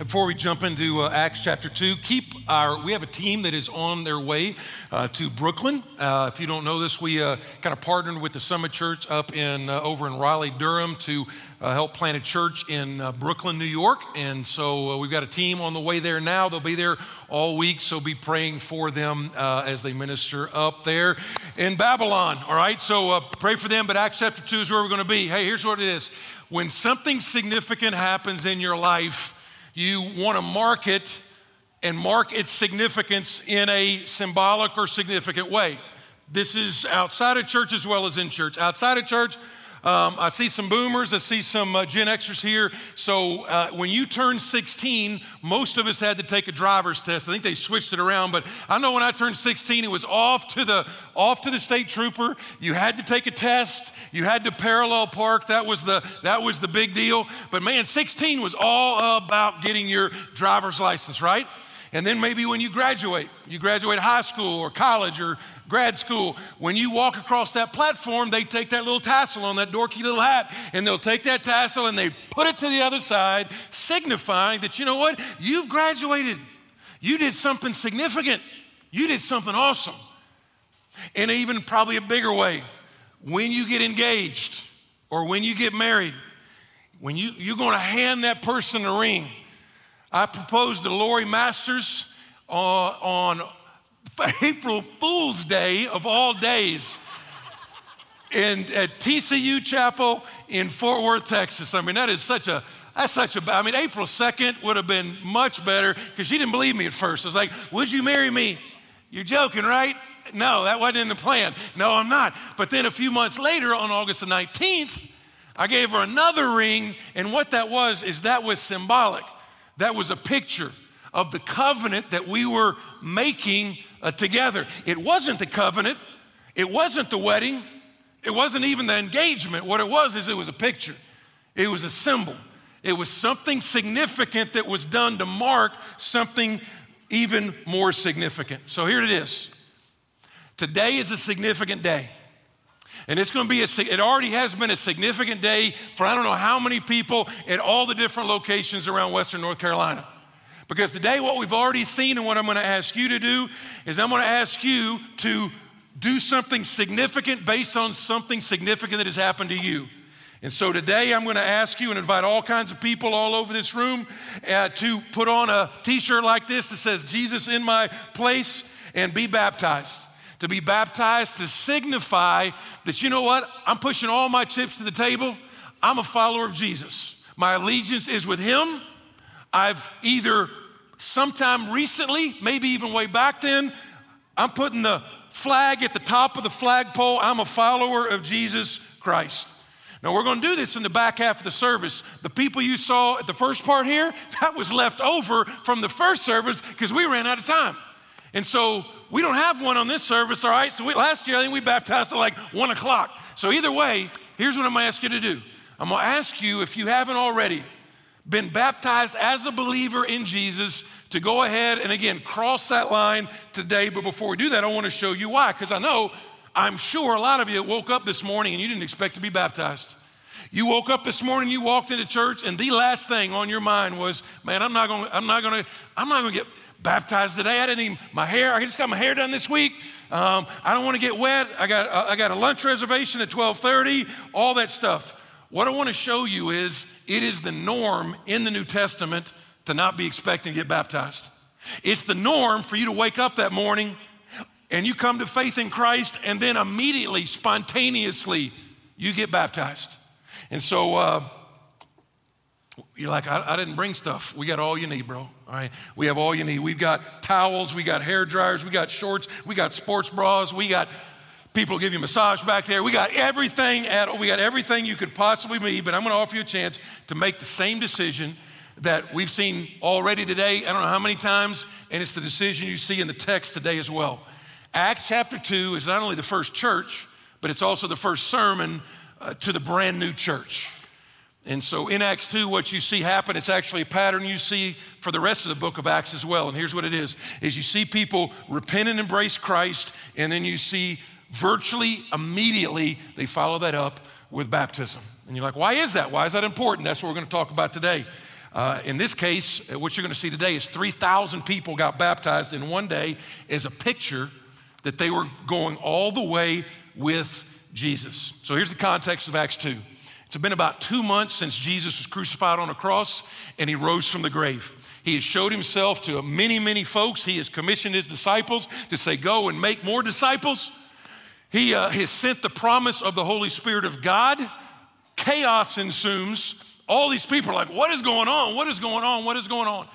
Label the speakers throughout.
Speaker 1: Before we jump into uh, Acts chapter 2, keep our, we have a team that is on their way uh, to Brooklyn. Uh, if you don't know this, we uh, kind of partnered with the Summit Church up in, uh, over in Raleigh, Durham to uh, help plant a church in Brooklyn, New York. And so we've got a team on the way there now. They'll be there all week, so be praying for them as they minister up there in Babylon. All right, so pray for them. But Acts chapter 2 is where we're going to be. Hey, here's what it is when something significant happens in your life, you want to mark it and mark its significance in a symbolic or significant way. This is outside of church as well as in church. Outside of church, um, I see some boomers, I see some uh, Gen Xers here. So uh, when you turned 16, most of us had to take a driver's test. I think they switched it around, but I know when I turned 16, it was off to the off to the state trooper. You had to take a test. You had to parallel park. That was the that was the big deal. But man, 16 was all about getting your driver's license, right? And then maybe when you graduate, you graduate high school or college or grad school, when you walk across that platform, they take that little tassel on that dorky little hat and they'll take that tassel and they put it to the other side, signifying that, you know what? You've graduated. You did something significant. You did something awesome. And even probably a bigger way, when you get engaged or when you get married, when you, you're going to hand that person a ring I proposed to Lori Masters uh, on April Fool's Day of all days in, at TCU Chapel in Fort Worth, Texas. I mean, that is such a that's such a, I mean, April 2nd would have been much better because she didn't believe me at first. I was like, Would you marry me? You're joking, right? No, that wasn't in the plan. No, I'm not. But then a few months later, on August the 19th, I gave her another ring, and what that was is that was symbolic. That was a picture of the covenant that we were making uh, together. It wasn't the covenant, it wasn't the wedding, it wasn't even the engagement. What it was is it was a picture, it was a symbol. It was something significant that was done to mark something even more significant. So here it is. Today is a significant day. And it's going to be, a, it already has been a significant day for I don't know how many people at all the different locations around Western North Carolina. Because today, what we've already seen and what I'm going to ask you to do is I'm going to ask you to do something significant based on something significant that has happened to you. And so today I'm going to ask you and invite all kinds of people all over this room uh, to put on a t shirt like this that says, Jesus in my place, and be baptized to be baptized to signify that, you know what, I'm pushing all my chips to the table. I'm a follower of Jesus. My allegiance is with Him. I've either sometime recently, maybe even way back then, I'm putting the flag at the top of the flagpole. I'm a follower of Jesus Christ. Now, we're going to do this in the back half of the service. The people you saw at the first part here, that was left over from the first service because we ran out of time. And so we don't have one on this service, all right? So we, last year, I think we baptized at like one o'clock. So either way, here's what I'm gonna ask you to do I'm gonna ask you, if you haven't already, been baptized as a believer in Jesus, to go ahead and again cross that line today. But before we do that, I wanna show you why, because I know, I'm sure a lot of you woke up this morning and you didn't expect to be baptized. You woke up this morning, you walked into church, and the last thing on your mind was, man, I'm not gonna, I'm not gonna, I'm not gonna get baptized today. I didn't even, my hair, I just got my hair done this week. Um, I don't want to get wet. I got, uh, I got a lunch reservation at 1230, all that stuff. What I want to show you is it is the norm in the New Testament to not be expecting to get baptized. It's the norm for you to wake up that morning and you come to faith in Christ and then immediately, spontaneously, you get baptized. And so, uh, you're like, I, I, didn't bring stuff. We got all you need, bro. All right. We have all you need. We've got towels, we got hair dryers, we got shorts, we got sports bras, we got people give you massage back there. We got everything at we got everything you could possibly need, but I'm gonna offer you a chance to make the same decision that we've seen already today. I don't know how many times, and it's the decision you see in the text today as well. Acts chapter 2 is not only the first church, but it's also the first sermon uh, to the brand new church. And so in Acts 2, what you see happen, it's actually a pattern you see for the rest of the book of Acts as well. And here's what it is, is you see people repent and embrace Christ, and then you see virtually immediately they follow that up with baptism. And you're like, why is that? Why is that important? That's what we're going to talk about today. Uh, in this case, uh, what you're going to see today is 3,000 people got baptized in one day as a picture that they were going all the way with Jesus. So here's the context of Acts 2. It's been about two months since Jesus was crucified on a cross and he rose from the grave. He has showed himself to many, many folks. He has commissioned his disciples to say, Go and make more disciples. He uh, has sent the promise of the Holy Spirit of God. Chaos ensues. All these people are like, What is going on? What is going on? What is going on?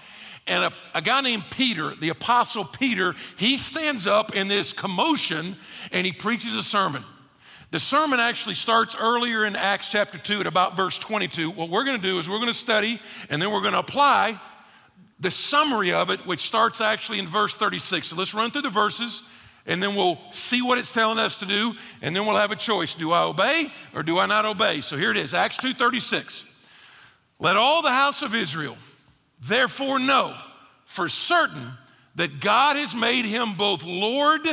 Speaker 1: And a, a, guy named Peter, the Apostle Peter, he stands up in this commotion and he preaches a sermon. The sermon actually starts earlier in Acts chapter 2 at about verse 22. What we're going to do is we're going to study and then we're going to apply the summary of it, which starts actually in verse 36. So let's run through the verses and then we'll see what it's telling us to do and then we'll have a choice. Do I obey or do I not obey? So here it is, Acts 2:36. Let all the house of Israel therefore know for certain that God has made him both Lord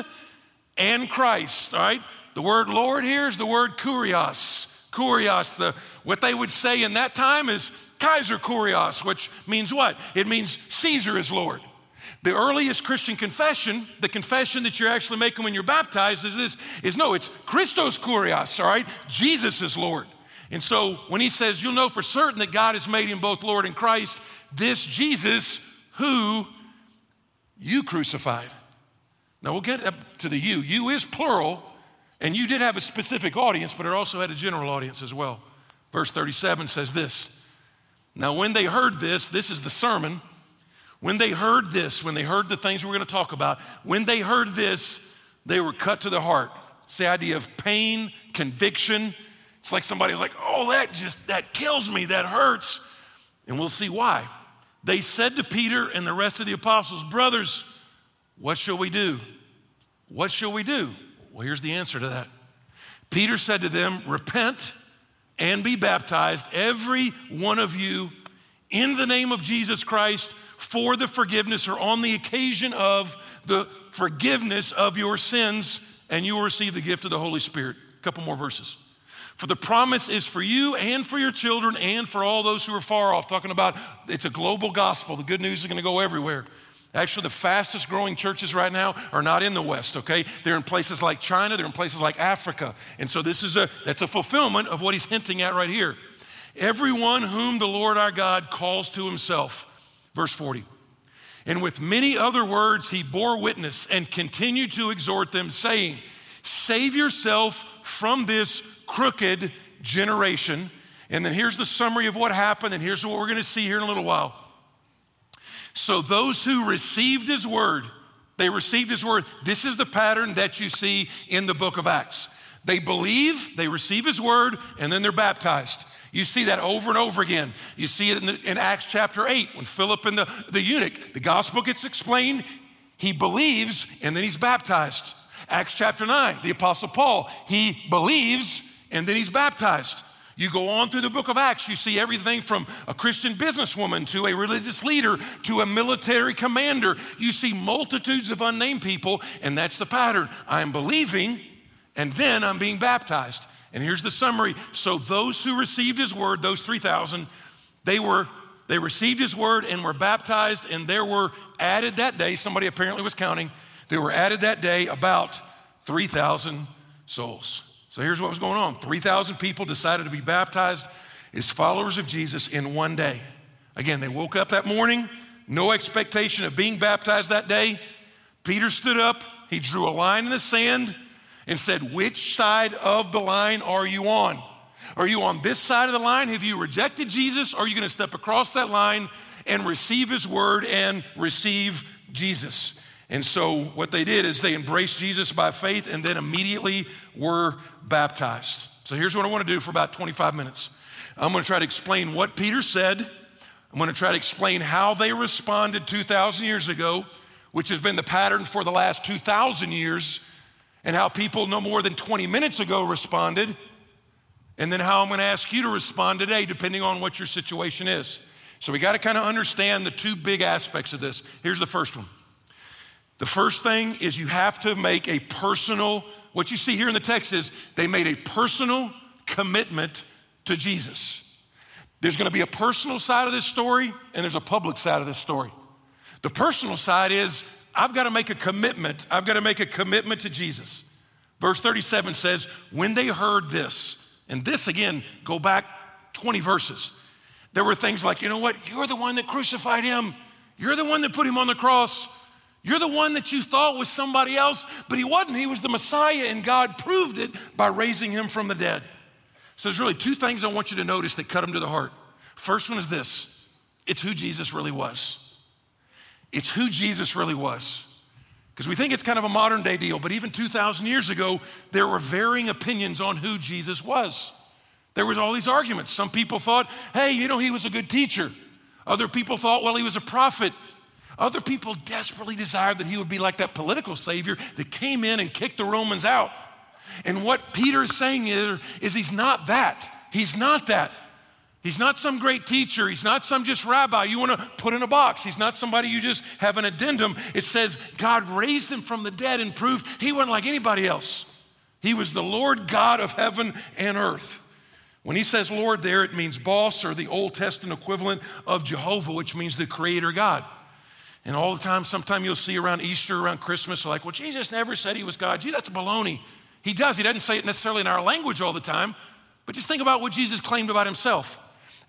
Speaker 1: and Christ, all right? The word Lord here is the word kurios. Kurios, the, what they would say in that time is Kaiser Kurios, which means what? It means Caesar is Lord. The earliest Christian confession, the confession that you're actually making when you're baptized, is this: is no, it's Christos Kurios, all right? Jesus is Lord. And so when he says, you'll know for certain that God has made him both Lord and Christ, this Jesus who you crucified. Now we'll get up to the you. You is plural, and you did have a specific audience, but it also had a general audience as well. Verse 37 says this Now, when they heard this, this is the sermon. When they heard this, when they heard the things we're going to talk about, when they heard this, they were cut to the heart. It's the idea of pain, conviction. It's like somebody's like, oh, that just, that kills me, that hurts. And we'll see why. They said to Peter and the rest of the apostles, brothers, what shall we do? What shall we do? Well, here's the answer to that. Peter said to them, Repent and be baptized, every one of you, in the name of Jesus Christ for the forgiveness or on the occasion of the forgiveness of your sins, and you will receive the gift of the Holy Spirit. A couple more verses. For the promise is for you and for your children and for all those who are far off. Talking about it's a global gospel. The good news is going to go everywhere. Actually, the fastest growing churches right now are not in the West, okay? They're in places like China, they're in places like Africa. And so this is a that's a fulfillment of what he's hinting at right here. Everyone whom the Lord our God calls to himself. Verse 40. And with many other words he bore witness and continued to exhort them, saying, Save yourself from this crooked generation. And then here's the summary of what happened, and here's what we're gonna see here in a little while. So, those who received his word, they received his word. This is the pattern that you see in the book of Acts. They believe, they receive his word, and then they're baptized. You see that over and over again. You see it in, the, in Acts chapter 8 when Philip and the, the eunuch, the gospel gets explained, he believes, and then he's baptized. Acts chapter 9, the apostle Paul, he believes, and then he's baptized. You go on through the book of Acts, you see everything from a Christian businesswoman to a religious leader to a military commander. You see multitudes of unnamed people, and that's the pattern. I'm believing, and then I'm being baptized. And here's the summary. So those who received his word, those 3,000, they were they received his word and were baptized, and there were added that day, somebody apparently was counting, there were added that day about 3,000 souls. So here's what was going on 3,000 people decided to be baptized as followers of Jesus in one day. Again, they woke up that morning, no expectation of being baptized that day. Peter stood up, he drew a line in the sand and said, Which side of the line are you on? Are you on this side of the line? Have you rejected Jesus? Are you going to step across that line and receive his word and receive Jesus? And so, what they did is they embraced Jesus by faith and then immediately were baptized. So, here's what I want to do for about 25 minutes I'm going to try to explain what Peter said. I'm going to try to explain how they responded 2,000 years ago, which has been the pattern for the last 2,000 years, and how people no more than 20 minutes ago responded, and then how I'm going to ask you to respond today, depending on what your situation is. So, we got to kind of understand the two big aspects of this. Here's the first one the first thing is you have to make a personal, what you see here in the text is they made a personal commitment to Jesus. There's to be a personal side of this story, and there's a public side of this story. The personal side is I've got to make a commitment. I've got to make a commitment to Jesus. Verse 37 says, When they heard this, and this again, go back 20 verses. There were things like, you know what? You're the one that crucified him. You're the one that put him on the cross. You're the one that you thought was somebody else, but he wasn't. He was the Messiah, and God proved it by raising him from the dead. So there's really two things I want you to notice that cut him to the heart. First one is this it's who Jesus really was. It's who Jesus really was. Because we think it's kind of a modern day deal, but even 2,000 years ago, there were varying opinions on who Jesus was. There was all these arguments. Some people thought, hey, you know, he was a good teacher. Other people thought, well, he was a prophet. Other people desperately desired that he would be like that political savior that came in and kicked the Romans out. And what Peter is saying is, is he's not that. He's not that. He's not some great teacher. He's not some just rabbi you want to put in a box. He's not somebody you just have an addendum. It says God raised him from the dead and proved he wasn't like anybody else. He was the Lord God of heaven and earth. When he says Lord there, it means boss or the Old Testament equivalent of Jehovah, which means the creator God. And all the time, sometime you'll see around Easter, around Christmas, like, well, Jesus never said he was God. Gee, that's baloney. He does. He doesn't say it necessarily in our language all the time, but just think about what Jesus claimed about himself.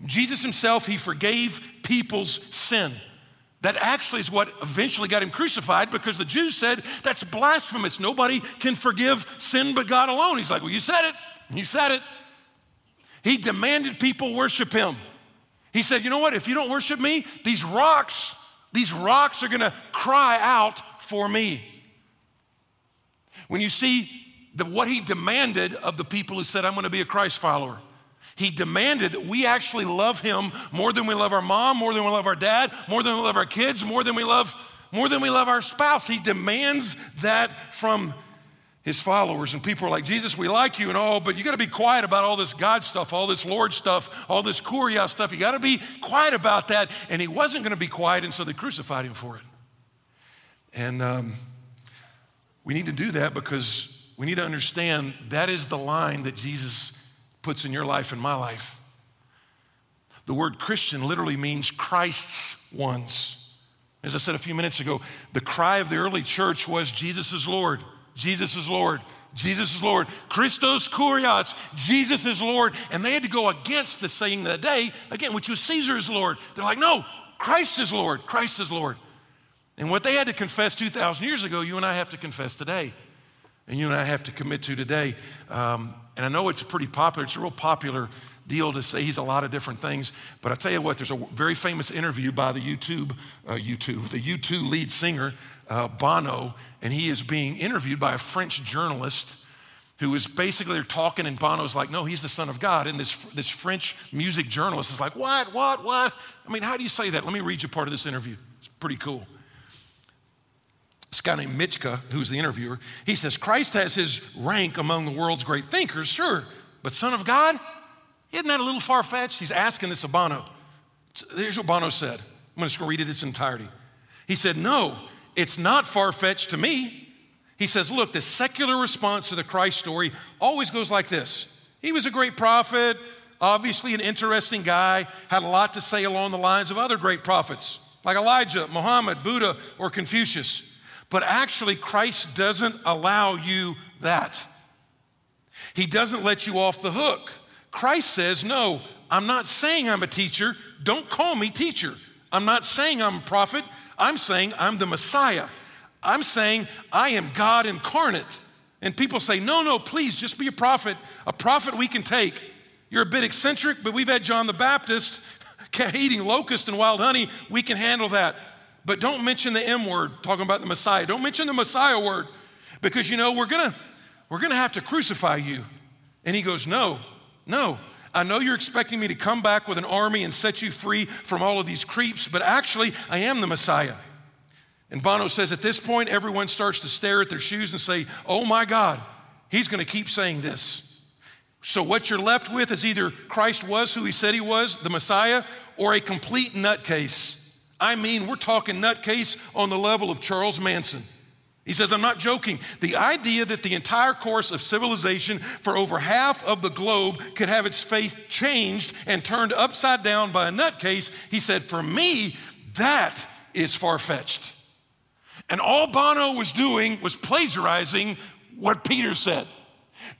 Speaker 1: Jesus himself, he forgave people's sin. That actually is what eventually got him crucified because the Jews said, that's blasphemous. Nobody can forgive sin but God alone. He's like, well, you said it. You said it. He demanded people worship him. He said, you know what? If you don't worship me, these rocks, these rocks are going to cry out for me. When you see the, what he demanded of the people who said, I'm going to be a Christ follower, he demanded that we actually love him more than we love our mom, more than we love our dad, more than we love our kids, more than we love more than we love our spouse. He demands that from his followers. And people are like, Jesus, we like you and all, but you got to be quiet about all this God stuff, all this Lord stuff, all this Kurios stuff. You got to be quiet about that. And he wasn't going to be quiet, and so they crucified him for it. And um, we need to do that because we need to understand that is the line that Jesus puts in your life and my life. The word Christian literally means Christ's ones. As I said a few minutes ago, the cry of the early church was Jesus is Lord, Jesus is Lord, Jesus is Lord. Christos Kurios, Jesus is Lord. And they had to go against the saying of the day, again, which was Caesar is Lord. They're like, no, Christ is Lord, Christ is Lord. And what they had to confess 2,000 years ago, you and I have to confess today. And you and I have to commit to today. Um, and I know it's pretty popular, it's a real popular deal to say he's a lot of different things. But I tell you what, there's a very famous interview by the YouTube, uh, YouTube, the U2 lead singer, uh, Bono, and he is being interviewed by a French journalist who is basically talking, and Bono's like, no, he's the son of God. And this, this French music journalist is like, what, what, what? I mean, how do you say that? Let me read you part of this interview. It's pretty cool this guy named Michka, who's the interviewer, he says, Christ has his rank among the world's great thinkers, sure, but Son of God? Isn't that a little far fetched? He's asking this of Bono. Here's what Bono said. I'm just going to read it its entirety. He said, No, it's not far fetched to me. He says, Look, the secular response to the Christ story always goes like this He was a great prophet, obviously an interesting guy, had a lot to say along the lines of other great prophets like Elijah, Muhammad, Buddha, or Confucius. But actually, Christ doesn't allow you that. He doesn't let you off the hook. Christ says, No, I'm not saying I'm a teacher. Don't call me teacher. I'm not saying I'm a prophet. I'm saying I'm the Messiah. I'm saying I am God incarnate. And people say, No, no, please just be a prophet. A prophet we can take. You're a bit eccentric, but we've had John the Baptist eating locust and wild honey. We can handle that. But don't mention the M word, talking about the Messiah. Don't mention the Messiah word because you know we're gonna we're gonna have to crucify you. And he goes, No, no. I know you're expecting me to come back with an army and set you free from all of these creeps, but actually, I am the Messiah. And Bono says at this point, everyone starts to stare at their shoes and say, Oh my God, he's gonna keep saying this. So, what you're left with is either Christ was who he said he was, the Messiah, or a complete nutcase I mean, we're talking nutcase on the level of Charles Manson. He says, I'm not joking. The idea that the entire course of civilization for over half of the globe could have its face changed and turned upside down by a nutcase, he said, for me, that is far fetched. And all Bono was doing was plagiarizing what Peter said.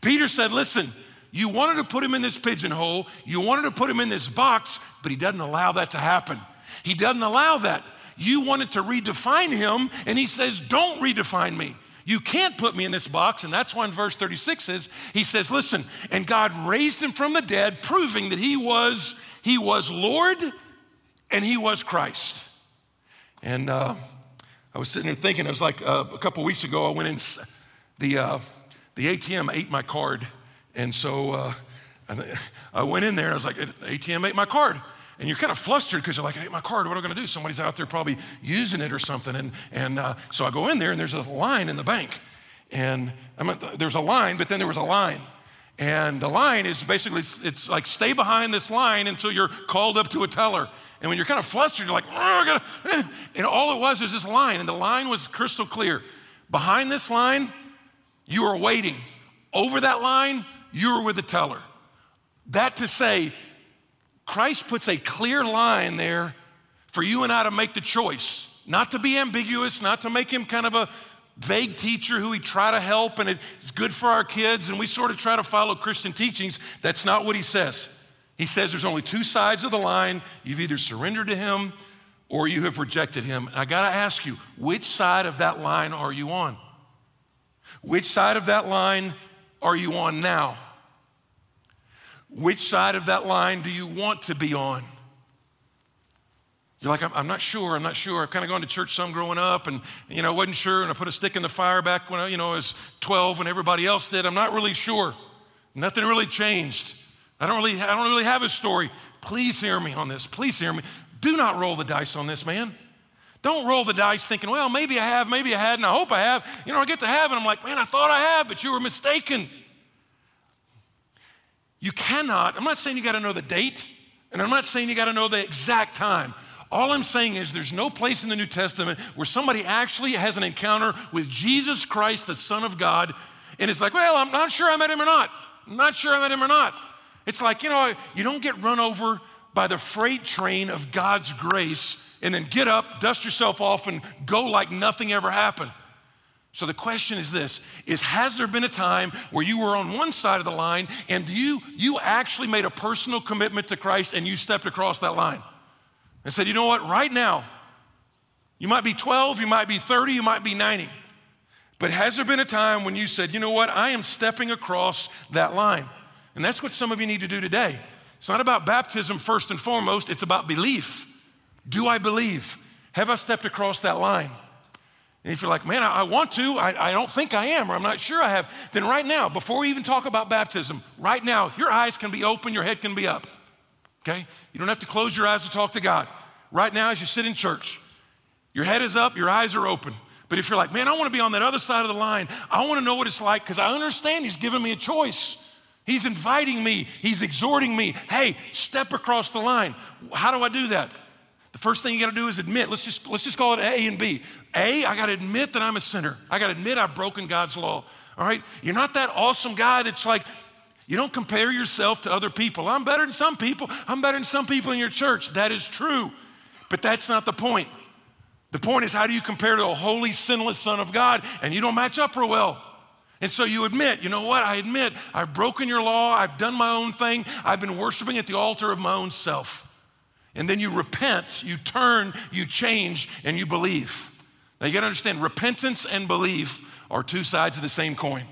Speaker 1: Peter said, Listen, you wanted to put him in this pigeonhole, you wanted to put him in this box, but he doesn't allow that to happen. He doesn't allow that. You wanted to redefine him, and he says, Don't redefine me. You can't put me in this box. And that's why in verse 36 says, He says, Listen, and God raised him from the dead, proving that he was, he was Lord and he was Christ. And uh, I was sitting there thinking, it was like uh, a couple weeks ago, I went in, the, uh, the ATM ate my card. And so uh, I went in there and I was like, ATM ate my card. And you're kind of flustered because you're like, hey, my card, what am I going to do? Somebody's out there probably using it or something. And, and uh, so I go in there and there's a line in the bank. And I mean, there's a line, but then there was a line. And the line is basically, it's like stay behind this line until you're called up to a teller. And when you're kind of flustered, you're like, oh, eh. and all it was is this line, and the line was crystal clear. Behind this line, you are waiting. Over that line, you are with the teller. That to say, Christ puts a clear line there for you and I to make the choice, not to be ambiguous, not to make him kind of a vague teacher who we try to help and it's good for our kids and we sort of try to follow Christian teachings. That's not what he says. He says there's only two sides of the line. You've either surrendered to him or you have rejected him. I got to ask you, which side of that line are you on? Which side of that line are you on now? Which side of that line do you want to be on? You're like, I'm, not sure, I'm not sure. I've kind of gone to church some growing up and, you know, wasn't sure. And I put a stick in the fire back when I, you know, I was 12 when everybody else did. I'm not really sure. Nothing really changed. I don't really, I don't really have a story. Please hear me on this. Please hear me. Do not roll the dice on this, man. Don't roll the dice thinking, well, maybe I have, maybe I hadn't, I hope I have. You know, I get to have it. I'm like, man, I thought I have, but you were mistaken. You cannot, I'm not saying you got to know the date, and I'm not saying you got to know the exact time. All I'm saying is there's no place in the New Testament where somebody actually has an encounter with Jesus Christ, the Son of God, and it's like, well, I'm not sure I met him or not. I'm not sure I met him or not. It's like, you know, you don't get run over by the freight train of God's grace and then get up, dust yourself off, and go like nothing ever happened. So the question is this is has there been a time where you were on one side of the line and you you actually made a personal commitment to Christ and you stepped across that line and said, "You know what? Right now, you might be 12, you might be 30, you might be 90. But has there been a time when you said, "You know what? I am stepping across that line." And that's what some of you need to do today. It's not about baptism first and foremost, it's about belief. Do I believe? Have I stepped across that line? And if you're like, man, I, I want to, I, I don't think I am, or I'm not sure I have, then right now, before we even talk about baptism, right now, your eyes can be open, your head can be up. Okay? You don't have to close your eyes to talk to God. Right now, as you sit in church, your head is up, your eyes are open. But if you're like, man, I want to be on that other side of the line, I want to know what it's like because I understand He's giving me a choice. He's inviting me, He's exhorting me, hey, step across the line. How do I do that? The first thing you got to do is admit. Let's just let's just call it A and B. A, I got to admit that I'm a sinner. I got to admit I've broken God's law. All right? You're not that awesome guy that's like you don't compare yourself to other people. I'm better than some people. I'm better than some people in your church. That is true. But that's not the point. The point is how do you compare to a holy sinless son of God and you don't match up real well. And so you admit, you know what? I admit I've broken your law. I've done my own thing. I've been worshiping at the altar of my own self. And then you repent, you turn, you change, and you believe. Now you got to understand repentance and belief are two sides of the same coin.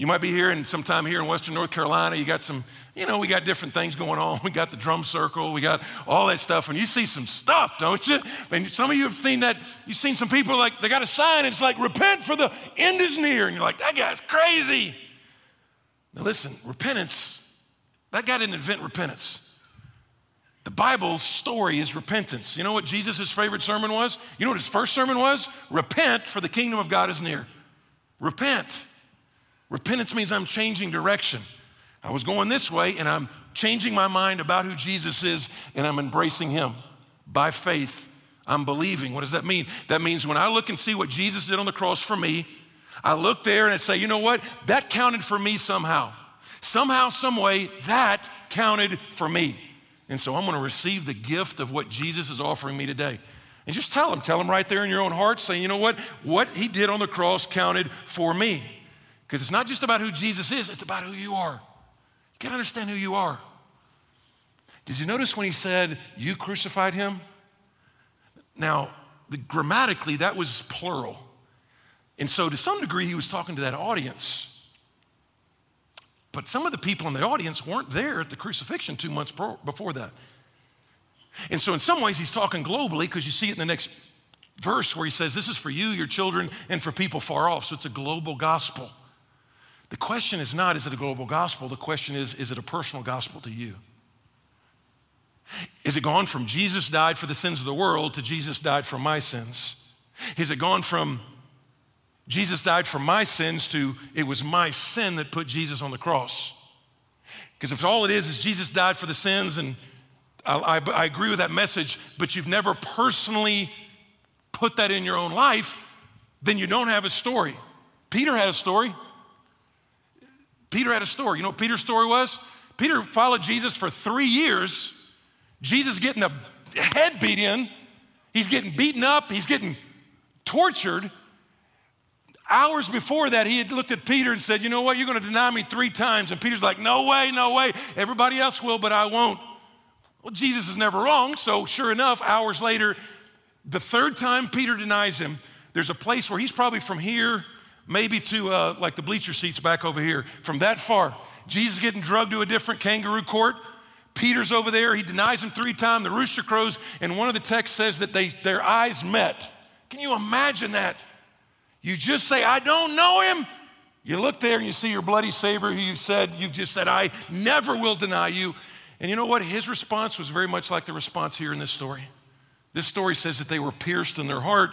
Speaker 1: You might be here and sometime here in Western North Carolina, you got some, you know, we got different things going on. We got the drum circle, we got all that stuff, and you see some stuff, don't you? And some of you have seen that, you've seen some people like, they got a sign, it's like, repent for the end is near. And you're like, that guy's crazy. Now listen, repentance, that guy didn't invent repentance. The Bible's story is repentance. You know what Jesus' favorite sermon was? You know what his first sermon was? Repent, for the kingdom of God is near. Repent. Repentance means I'm changing direction. I was going this way and I'm changing my mind about who Jesus is and I'm embracing him. By faith, I'm believing. What does that mean? That means when I look and see what Jesus did on the cross for me, I look there and I say, you know what? That counted for me somehow. Somehow, some way, that counted for me. And so I'm going to receive the gift of what Jesus is offering me today. And just tell him, tell him right there in your own heart, say, you know what? What he did on the cross counted for me. Because it's not just about who Jesus is, it's about who you are. You got to understand who you are. Did you notice when he said, You crucified him? Now, the, grammatically, that was plural. And so, to some degree, he was talking to that audience. But some of the people in the audience weren't there at the crucifixion two months before that. And so, in some ways, he's talking globally because you see it in the next verse where he says, This is for you, your children, and for people far off. So, it's a global gospel. The question is not, is it a global gospel? The question is, is it a personal gospel to you? Is it gone from Jesus died for the sins of the world to Jesus died for my sins? Is it gone from Jesus died for my sins to it was my sin that put Jesus on the cross. Because if all it is is Jesus died for the sins, and I, I, I, agree with that message, but you've never personally put that in your own life, then you don't have a story. Peter had a story. Peter had a story. You know what Peter's story was? Peter followed Jesus for three years. Jesus getting a head beat in. He's getting beaten up. He's getting tortured. Hours before that, he had looked at Peter and said, You know what? You're going to deny me three times. And Peter's like, No way, no way. Everybody else will, but I won't. Well, Jesus is never wrong. So, sure enough, hours later, the third time Peter denies him, there's a place where he's probably from here, maybe to uh, like the bleacher seats back over here, from that far. Jesus getting drugged to a different kangaroo court. Peter's over there. He denies him three times. The rooster crows, and one of the texts says that they, their eyes met. Can you imagine that? You just say, I don't know him. You look there and you see your bloody Savior who you said, you've just said, I never will deny you. And you know what? His response was very much like the response here in this story. This story says that they were pierced in their heart.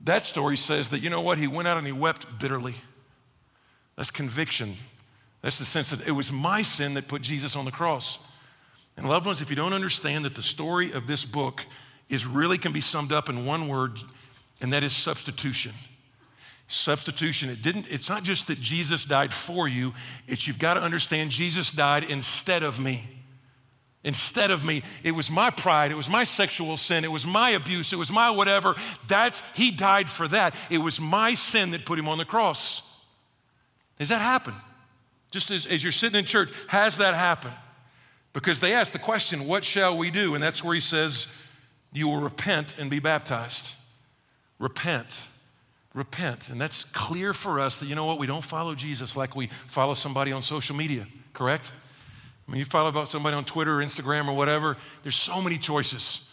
Speaker 1: That story says that, you know what? He went out and he wept bitterly. That's conviction. That's the sense that it was my sin that put Jesus on the cross. And loved ones, if you don't understand that the story of this book is really can be summed up in one word, and that is substitution. Substitution. It didn't, it's not just that Jesus died for you, it's you've got to understand Jesus died instead of me. Instead of me, it was my pride, it was my sexual sin, it was my abuse, it was my whatever. That's he died for that. It was my sin that put him on the cross. Does that happen? Just as, as you're sitting in church, has that happened? Because they ask the question, What shall we do? And that's where he says, You will repent and be baptized. Repent repent. And that's clear for us that, you know what, we don't follow Jesus like we follow somebody on social media, correct? I mean, you follow about somebody on Twitter or Instagram or whatever, there's so many choices.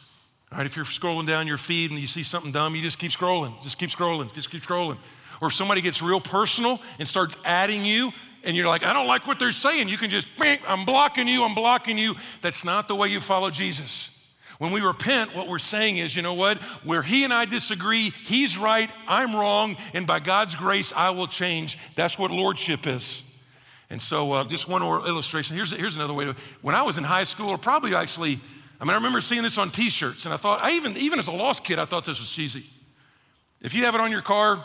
Speaker 1: All right, if you're scrolling down your feed and you see something dumb, you just keep scrolling, just keep scrolling, just keep scrolling. Or if somebody gets real personal and starts adding you, and you're like, I don't like what they're saying, you can just, I'm blocking you, I'm blocking you. That's not the way you follow Jesus. When we repent, what we're saying is, you know what? Where he and I disagree, he's right, I'm wrong, and by God's grace, I will change. That's what lordship is. And so, uh, just one more illustration. Here's, here's another way to. When I was in high school, or probably actually, I mean, I remember seeing this on t shirts, and I thought, I even, even as a lost kid, I thought this was cheesy. If you have it on your car,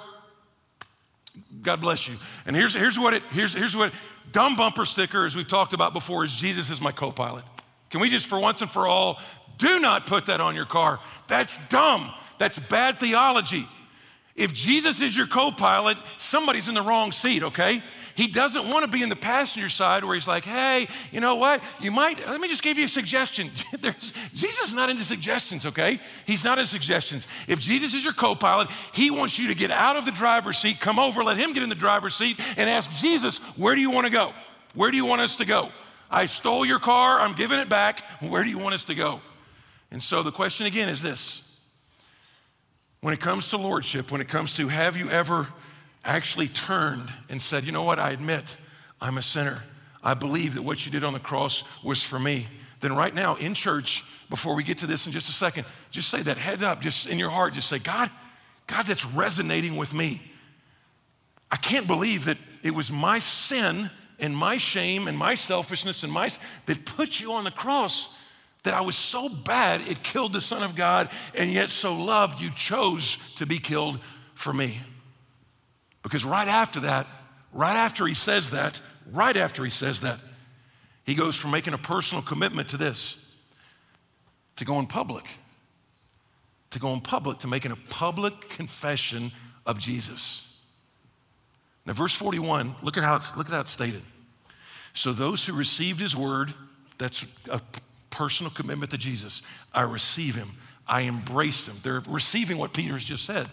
Speaker 1: God bless you. And here's, here's what it, here's, here's what, dumb bumper sticker, as we've talked about before, is Jesus is my co pilot. Can we just, for once and for all, do not put that on your car. That's dumb. That's bad theology. If Jesus is your co pilot, somebody's in the wrong seat, okay? He doesn't want to be in the passenger side where he's like, hey, you know what? You might, let me just give you a suggestion. Jesus is not into suggestions, okay? He's not into suggestions. If Jesus is your co pilot, he wants you to get out of the driver's seat, come over, let him get in the driver's seat, and ask Jesus, where do you want to go? Where do you want us to go? I stole your car, I'm giving it back. Where do you want us to go? And so the question again is this when it comes to lordship, when it comes to have you ever actually turned and said, you know what, I admit I'm a sinner. I believe that what you did on the cross was for me. Then, right now in church, before we get to this in just a second, just say that head up, just in your heart, just say, God, God, that's resonating with me. I can't believe that it was my sin and my shame and my selfishness and my that put you on the cross that I was so bad it killed the Son of God, and yet so loved you chose to be killed for me. Because right after that, right after he says that, right after he says that, he goes from making a personal commitment to this to going public, to going public, to making a public confession of Jesus. Now, verse 41, look at how it's, look at how it's stated. So those who received his word, that's a personal commitment to Jesus. I receive him. I embrace him. They're receiving what Peter has just said.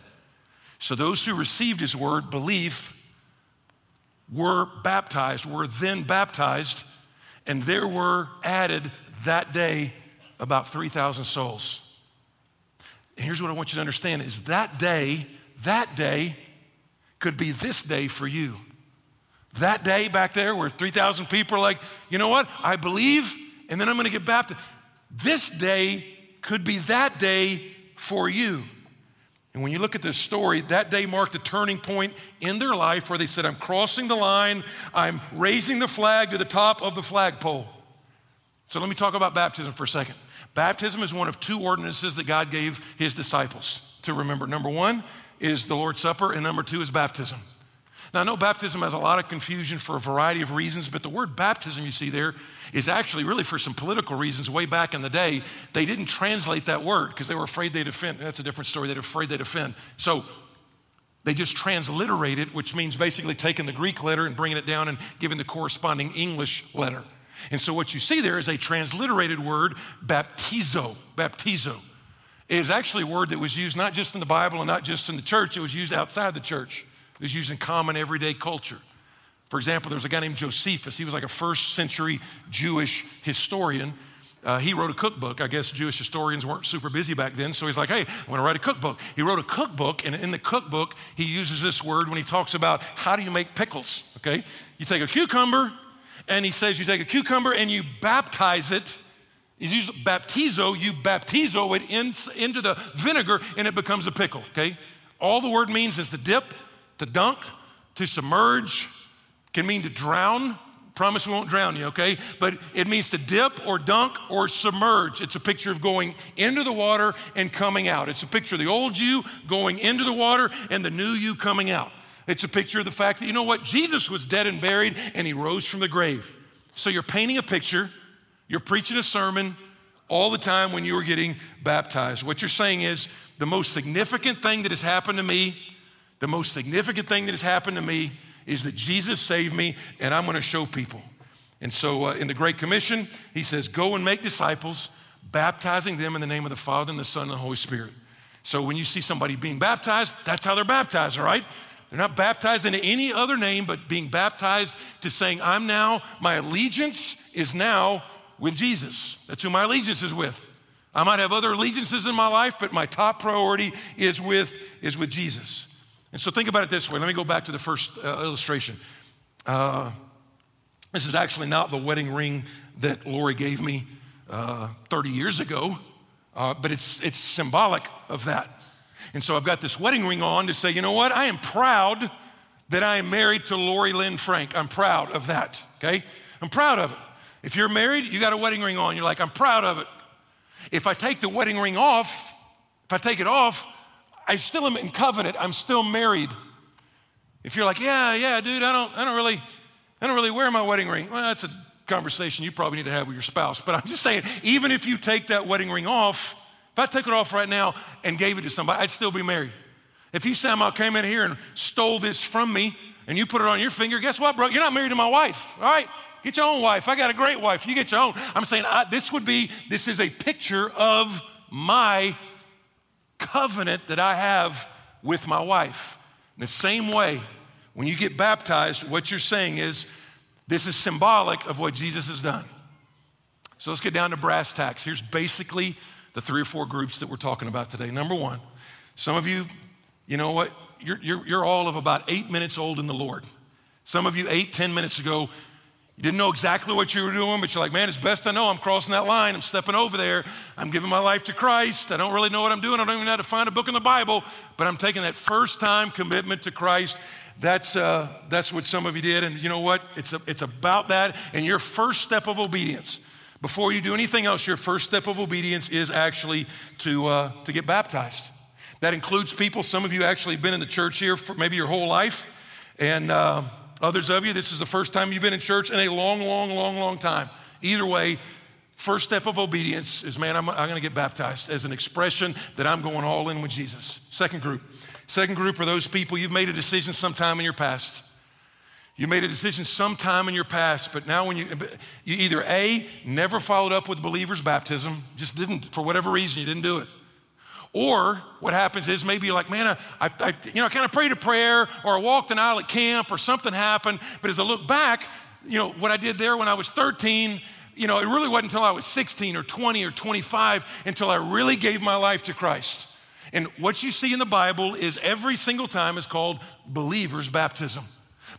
Speaker 1: So those who received his word, believe, were baptized, were then baptized, and there were added that day about 3,000 souls. And here's what I want you to understand is that day, that day could be this day for you. That day back there where 3,000 people are like, you know what? I believe, and then I'm going to get baptized. This day could be that day for you. And when you look at this story, that day marked a turning point in their life where they said, I'm crossing the line, I'm raising the flag to the top of the flagpole. So let me talk about baptism for a second. Baptism is one of two ordinances that God gave his disciples to remember. Number one is the Lord's Supper, and number two is baptism. Now, I know baptism has a lot of confusion for a variety of reasons, but the word baptism you see there is actually really for some political reasons. Way back in the day, they didn't translate that word because they were afraid they'd offend. That's a different story. They're afraid they'd offend. So they just transliterate it, which means basically taking the Greek letter and bringing it down and giving the corresponding English letter. And so what you see there is a transliterated word, baptizo. Baptizo. It is actually a word that was used not just in the Bible and not just in the church, it was used outside the church. It was used in common everyday culture. For example, there was a guy named Josephus. He was like a first century Jewish historian. Uh, he wrote a cookbook. I guess Jewish historians weren't super busy back then, so he's like, hey, I want to write a cookbook. He wrote a cookbook, and in the cookbook, he uses this word when he talks about how do you make pickles, okay? You take a cucumber, and he says you take a cucumber and you baptize it. He's used baptizo, you baptizo it in, into the vinegar, and it becomes a pickle, okay? All the word means is to dip, to dunk, to submerge, can mean to drown. Promise we won't drown you, okay? But it means to dip or dunk or submerge. It's a picture of going into the water and coming out. It's a picture of the old you going into the water and the new you coming out. It's a picture of the fact that, you know what? Jesus was dead and buried and he rose from the grave. So you're painting a picture, you're preaching a sermon all the time when you were getting baptized. What you're saying is the most significant thing that has happened to me the most significant thing that has happened to me is that Jesus saved me, and I'm going to show people. And so uh, in the Great Commission, he says, Go and make disciples, baptizing them in the name of the Father and the Son and the Holy Spirit. So when you see somebody being baptized, that's how they're baptized, all right? They're not baptized into any other name, but being baptized to saying, I'm now, my allegiance is now with Jesus. That's who my allegiance is with. I might have other allegiances in my life, but my top priority is with, is with Jesus. And so think about it this way. Let me go back to the first uh, illustration. Uh, this is actually not the wedding ring that Lori gave me uh, 30 years ago, uh, but it's, it's symbolic of that. And so I've got this wedding ring on to say, you know what? I am proud that I am married to Lori Lynn Frank. I'm proud of that, okay? I'm proud of it. If you're married, you got a wedding ring on, you're like, I'm proud of it. If I take the wedding ring off, if I take it off, I still am in covenant. I'm still married. If you're like, yeah, yeah, dude, I don't, I don't really, I don't really wear my wedding ring. Well, that's a conversation you probably need to have with your spouse. But I'm just saying, even if you take that wedding ring off, if I took it off right now and gave it to somebody, I'd still be married. If you somehow came in here and stole this from me and you put it on your finger, guess what, bro? You're not married to my wife. All right. Get your own wife. I got a great wife. You get your own. I'm saying I, this would be, this is a picture of my covenant that I have with my wife. In the same way, when you get baptized, what you're saying is, this is symbolic of what Jesus has done. So let's get down to brass tacks. Here's basically the three or four groups that we're talking about today. Number one, some of you, you know what? You're, you're, you're all of about eight minutes old in the Lord. Some of you, eight, ten minutes ago, you didn't know exactly what you were doing, but you're like, man, it's best I know. I'm crossing that line. I'm stepping over there. I'm giving my life to Christ. I don't really know what I'm doing. I don't even know how to find a book in the Bible, but I'm taking that first time commitment to Christ. That's, uh, that's what some of you did. And you know what? It's, a, it's about that and your first step of obedience. Before you do anything else, your first step of obedience is actually to, uh, to get baptized. That includes people, some of you actually have been in the church here for maybe your whole life, and uh, others of you, this is the first time you've been in church in a long, long, long, long time. Either way, first step of obedience is man, I'm, I'm going to get baptized as an expression that I'm going all in with Jesus. Second group. Second group are those people you've made a decision sometime in your past you made a decision sometime in your past, but now when you, you either A, never followed up with believer's baptism, just didn't, for whatever reason, you didn't do it. Or what happens is maybe you're like, man, I, I you know, I kind of prayed a prayer or I walked an aisle at camp or something happened. But as I look back, you know, what I did there when I was 13, you know, it really wasn't until I was 16 or 20 or 25 until I really gave my life to Christ. And what you see in the Bible is every single time is called believer's baptism.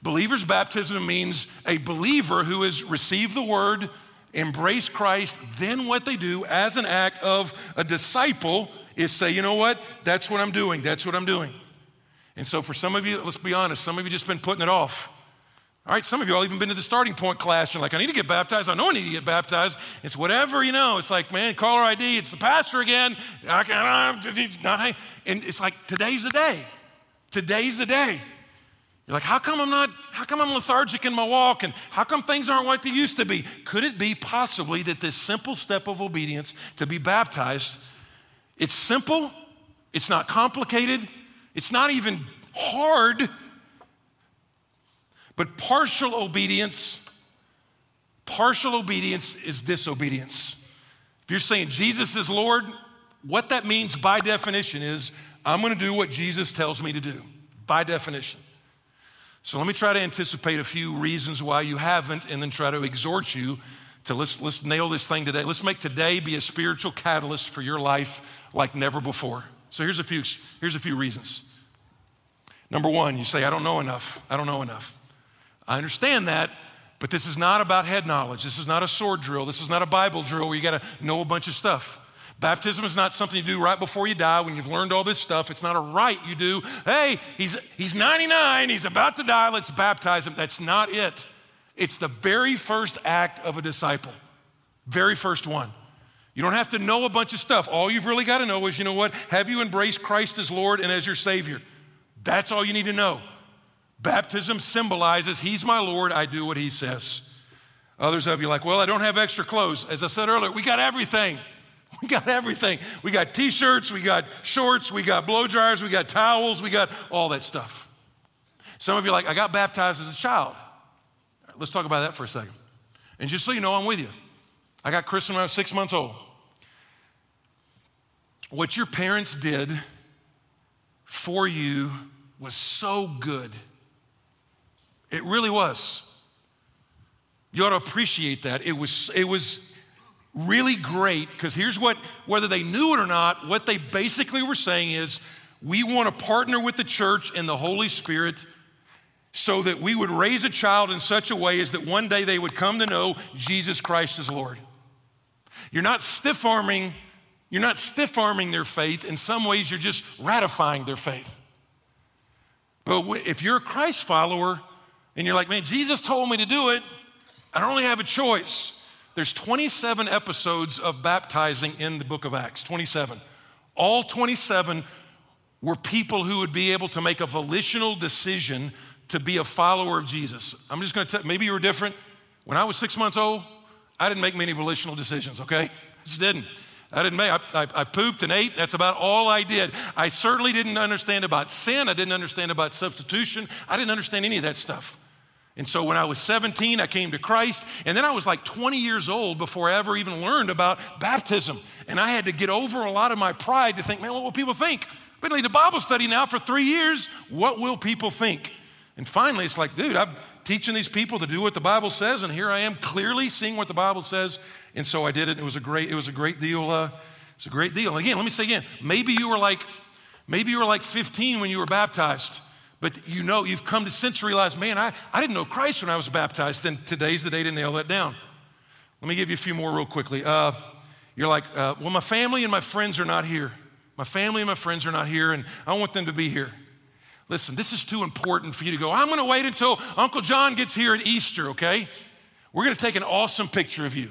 Speaker 1: Believer's baptism means a believer who has received the word, embraced Christ, then what they do as an act of a disciple is say, you know what? That's what I'm doing. That's what I'm doing. And so for some of you, let's be honest, some of you just been putting it off. All right, some of you all even been to the starting point class. You're like, I need to get baptized. I know I need to get baptized. It's whatever, you know. It's like, man, caller ID. It's the pastor again. I can't, not, and it's like, today's the day. Today's the day. You're like, how come I'm not, how come I'm lethargic in my walk? And how come things aren't like they used to be? Could it be possibly that this simple step of obedience to be baptized, it's simple, it's not complicated, it's not even hard, but partial obedience, partial obedience is disobedience. If you're saying Jesus is Lord, what that means by definition is I'm going to do what Jesus tells me to do, by definition. So let me try to anticipate a few reasons why you haven't and then try to exhort you to let's, let's nail this thing today. Let's make today be a spiritual catalyst for your life like never before. So here's a few, here's a few reasons. Number one, you say, I don't know enough. I don't know enough. I understand that, but this is not about head knowledge. This is not a sword drill. This is not a Bible drill where you got to know a bunch of stuff. Baptism is not something you do right before you die when you've learned all this stuff. It's not a rite you do. Hey, he's, he's 99, he's about to die, let's baptize him. That's not it. It's the very first act of a disciple, very first one. You don't have to know a bunch of stuff. All you've really got to know is you know what? Have you embraced Christ as Lord and as your Savior? That's all you need to know. Baptism symbolizes He's my Lord, I do what He says. Others of you like, well, I don't have extra clothes. As I said earlier, we got everything. We got everything. We got t shirts, we got shorts, we got blow dryers, we got towels, we got all that stuff. Some of you like, I got baptized as a child. Let's talk about that for a second. And just so you know, I'm with you. I got christened when I was six months old. What your parents did for you was so good. It really was. You ought to appreciate that. It was, it was really great because here's what, whether they knew it or not, what they basically were saying is we want to partner with the church and the Holy Spirit so that we would raise a child in such a way as that one day they would come to know Jesus Christ as Lord. You're not stiff arming, you're not stiff arming their faith. In some ways, you're just ratifying their faith. But if you're a Christ follower and you're like, man, Jesus told me to do it, I don't really have a choice. There's 27 episodes of baptizing in the book of Acts, 27. All 27 were people who would be able to make a volitional decision to be a follower of Jesus. I'm just going to tell maybe you were different. When I was six months old, I didn't make many volitional decisions, okay? I just didn't. I didn't make, I, I, I, pooped and ate. That's about all I did. I certainly didn't understand about sin. I didn't understand about substitution. I didn't understand any of that stuff. And so when I was 17, I came to Christ. And then I was like 20 years old before I ever even learned about baptism. And I had to get over a lot of my pride to think, man, what will people think? I've been leading a Bible study now for three years. What will people think? And finally, it's like, dude, I'm teaching these people to do what the Bible says, and here I am clearly seeing what the Bible says. And so I did it. It was a great, it was a great deal. Uh, a great deal. And again, let me say again, maybe you were like, maybe you were like 15 when you were baptized. But you know, you've come to since realize, man, I, I didn't know Christ when I was baptized. Then today's the day to nail that down. Let me give you a few more real quickly. Uh, you're like, uh, well, my family and my friends are not here. My family and my friends are not here, and I want them to be here. Listen, this is too important for you to go, I'm going to wait until Uncle John gets here at Easter, okay? We're going to take an awesome picture of you.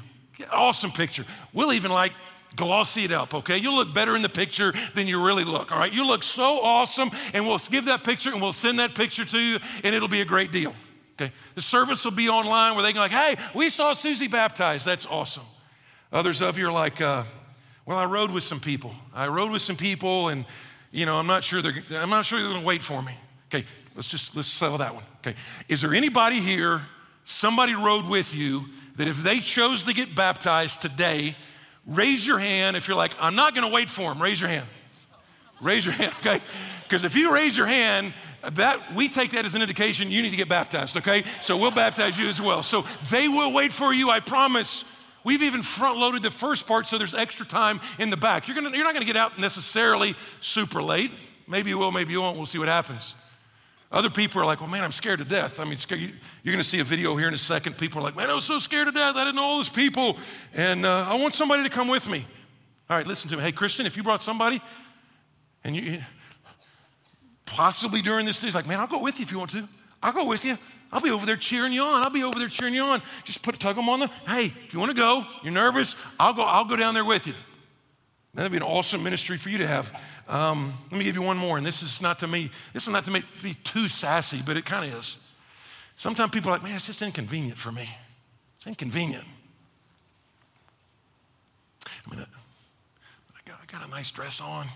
Speaker 1: Awesome picture. We'll even like glossy it up, okay? You'll look better in the picture than you really look, all right? You look so awesome, and we'll give that picture and we'll send that picture to you, and it'll be a great deal, okay? The service will be online where they can, like, hey, we saw Susie baptized. That's awesome. Others of you are like, uh, well, I rode with some people. I rode with some people, and, you know, I'm not sure they're, I'm not sure they're going to wait for me. Okay, let's just, let's settle that one. Okay, is there anybody here, somebody rode with you, that if they chose to get baptized today, Raise your hand if you're like, I'm not going to wait for him. Raise your hand. Raise your hand, okay? Because if you raise your hand, that we take that as an indication you need to get baptized, okay? So we'll baptize you as well. So they will wait for you, I promise. We've even front loaded the first part so there's extra time in the back. You're, gonna, you're not going to get out necessarily super late. Maybe you will, maybe you won't. We'll see what happens. Other people are like, well, man, I'm scared to death. I mean, you're going to see a video here in a second. People are like, man, I was so scared to death. I didn't know all those people. And uh, I want somebody to come with me. All right, listen to me. Hey, Christian, if you brought somebody and you possibly during this day, like, man, I'll go with you if you want to. I'll go with you. I'll be over there cheering you on. I'll be over there cheering you on. Just put a tug them on the, hey, if you want to go, you're nervous, I'll go, I'll go down there with you. That'd be an awesome ministry for you to have. Um, let me give you one more, and this is not to me, this is not to make me too sassy, but it kind of is. Sometimes people are like, man, it's just inconvenient for me. It's inconvenient. I mean, I got, I got a nice dress on.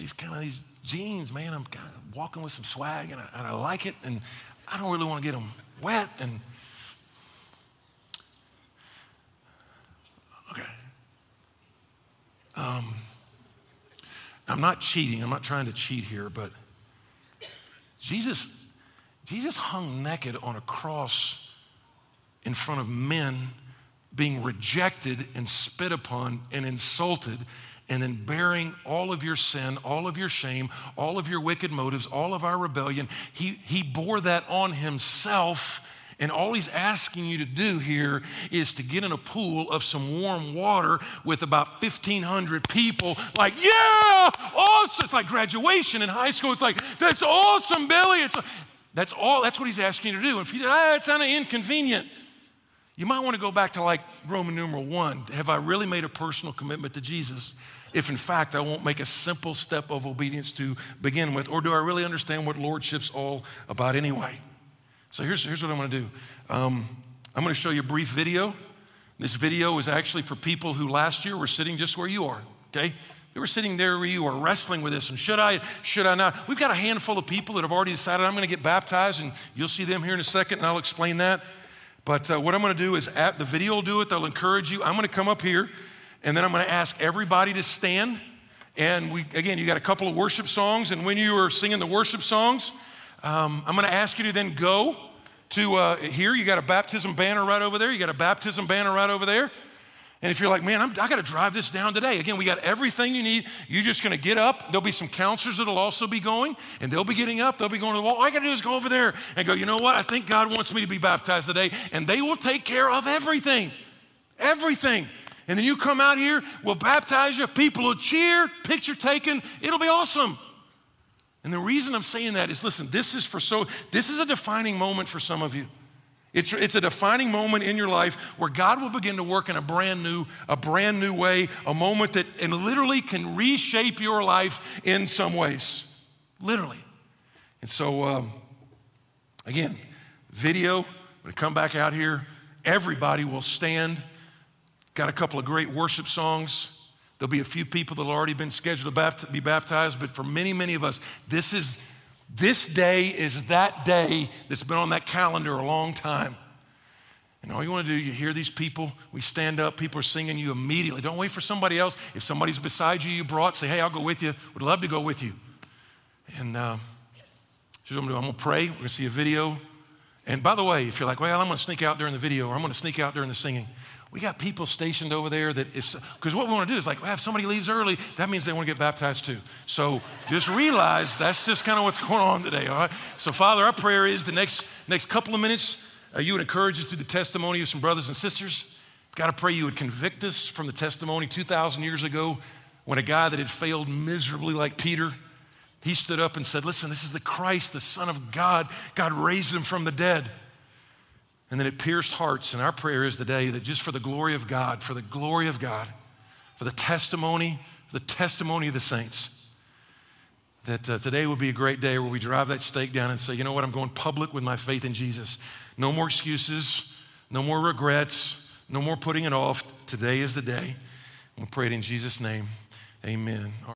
Speaker 1: These kind of these jeans, man. I'm kind of walking with some swag, and I, and I like it, and I don't really want to get them wet. And okay, um, I'm not cheating. I'm not trying to cheat here, but Jesus, Jesus hung naked on a cross in front of men being rejected and spit upon and insulted and then bearing all of your sin, all of your shame, all of your wicked motives, all of our rebellion. He, he bore that on himself and all he's asking you to do here is to get in a pool of some warm water with about 1,500 people, like, yeah, awesome. It's like graduation in high school. It's like, that's awesome, Billy. It's, that's all, that's what he's asking you to do. And if you, ah, it's kind of inconvenient. You might want to go back to like Roman numeral one. Have I really made a personal commitment to Jesus? If in fact I won't make a simple step of obedience to begin with, or do I really understand what lordship's all about anyway? So here's, here's what I'm going to do um, I'm going to show you a brief video. This video is actually for people who last year were sitting just where you are, okay? They were sitting there where you are wrestling with this and should I, should I not? We've got a handful of people that have already decided I'm going to get baptized, and you'll see them here in a second, and I'll explain that. But uh, what I'm going to do is, at the video will do it, they'll encourage you. I'm going to come up here, and then I'm going to ask everybody to stand. And we, again, you got a couple of worship songs, and when you are singing the worship songs, um, I'm going to ask you to then go to uh, here. You got a baptism banner right over there. You got a baptism banner right over there. And if you're like, man, I'm, i got to drive this down today. Again, we got everything you need. You're just going to get up. There'll be some counselors that'll also be going, and they'll be getting up. They'll be going to the wall. All I got to do is go over there and go, you know what? I think God wants me to be baptized today. And they will take care of everything. Everything. And then you come out here, we'll baptize you. People will cheer, picture taken. It'll be awesome. And the reason I'm saying that is listen, this is for so, this is a defining moment for some of you. It's, it's a defining moment in your life where God will begin to work in a brand new, a brand new way, a moment that and literally can reshape your life in some ways. Literally. And so, um, again, video, when I come back out here, everybody will stand. Got a couple of great worship songs. There'll be a few people that have already been scheduled to be baptized, but for many, many of us, this is this day is that day that's been on that calendar a long time. And all you want to do, you hear these people, we stand up, people are singing you immediately. Don't wait for somebody else. If somebody's beside you, you brought, say, hey, I'll go with you. Would love to go with you. And uh, here's what I'm going to do. I'm going to pray. We're going to see a video. And by the way, if you're like, well, I'm going to sneak out during the video or I'm going to sneak out during the singing, we got people stationed over there that if, because what we want to do is like, well, if somebody leaves early, that means they want to get baptized too. So just realize that's just kind of what's going on today, all right? So, Father, our prayer is the next, next couple of minutes, uh, you would encourage us through the testimony of some brothers and sisters. Got to pray you would convict us from the testimony 2,000 years ago when a guy that had failed miserably like Peter, he stood up and said, Listen, this is the Christ, the Son of God. God raised him from the dead. And then it pierced hearts. And our prayer is today that just for the glory of God, for the glory of God, for the testimony, for the testimony of the saints, that uh, today would be a great day where we drive that stake down and say, you know what, I'm going public with my faith in Jesus. No more excuses, no more regrets, no more putting it off. Today is the day. We pray it in Jesus' name. Amen.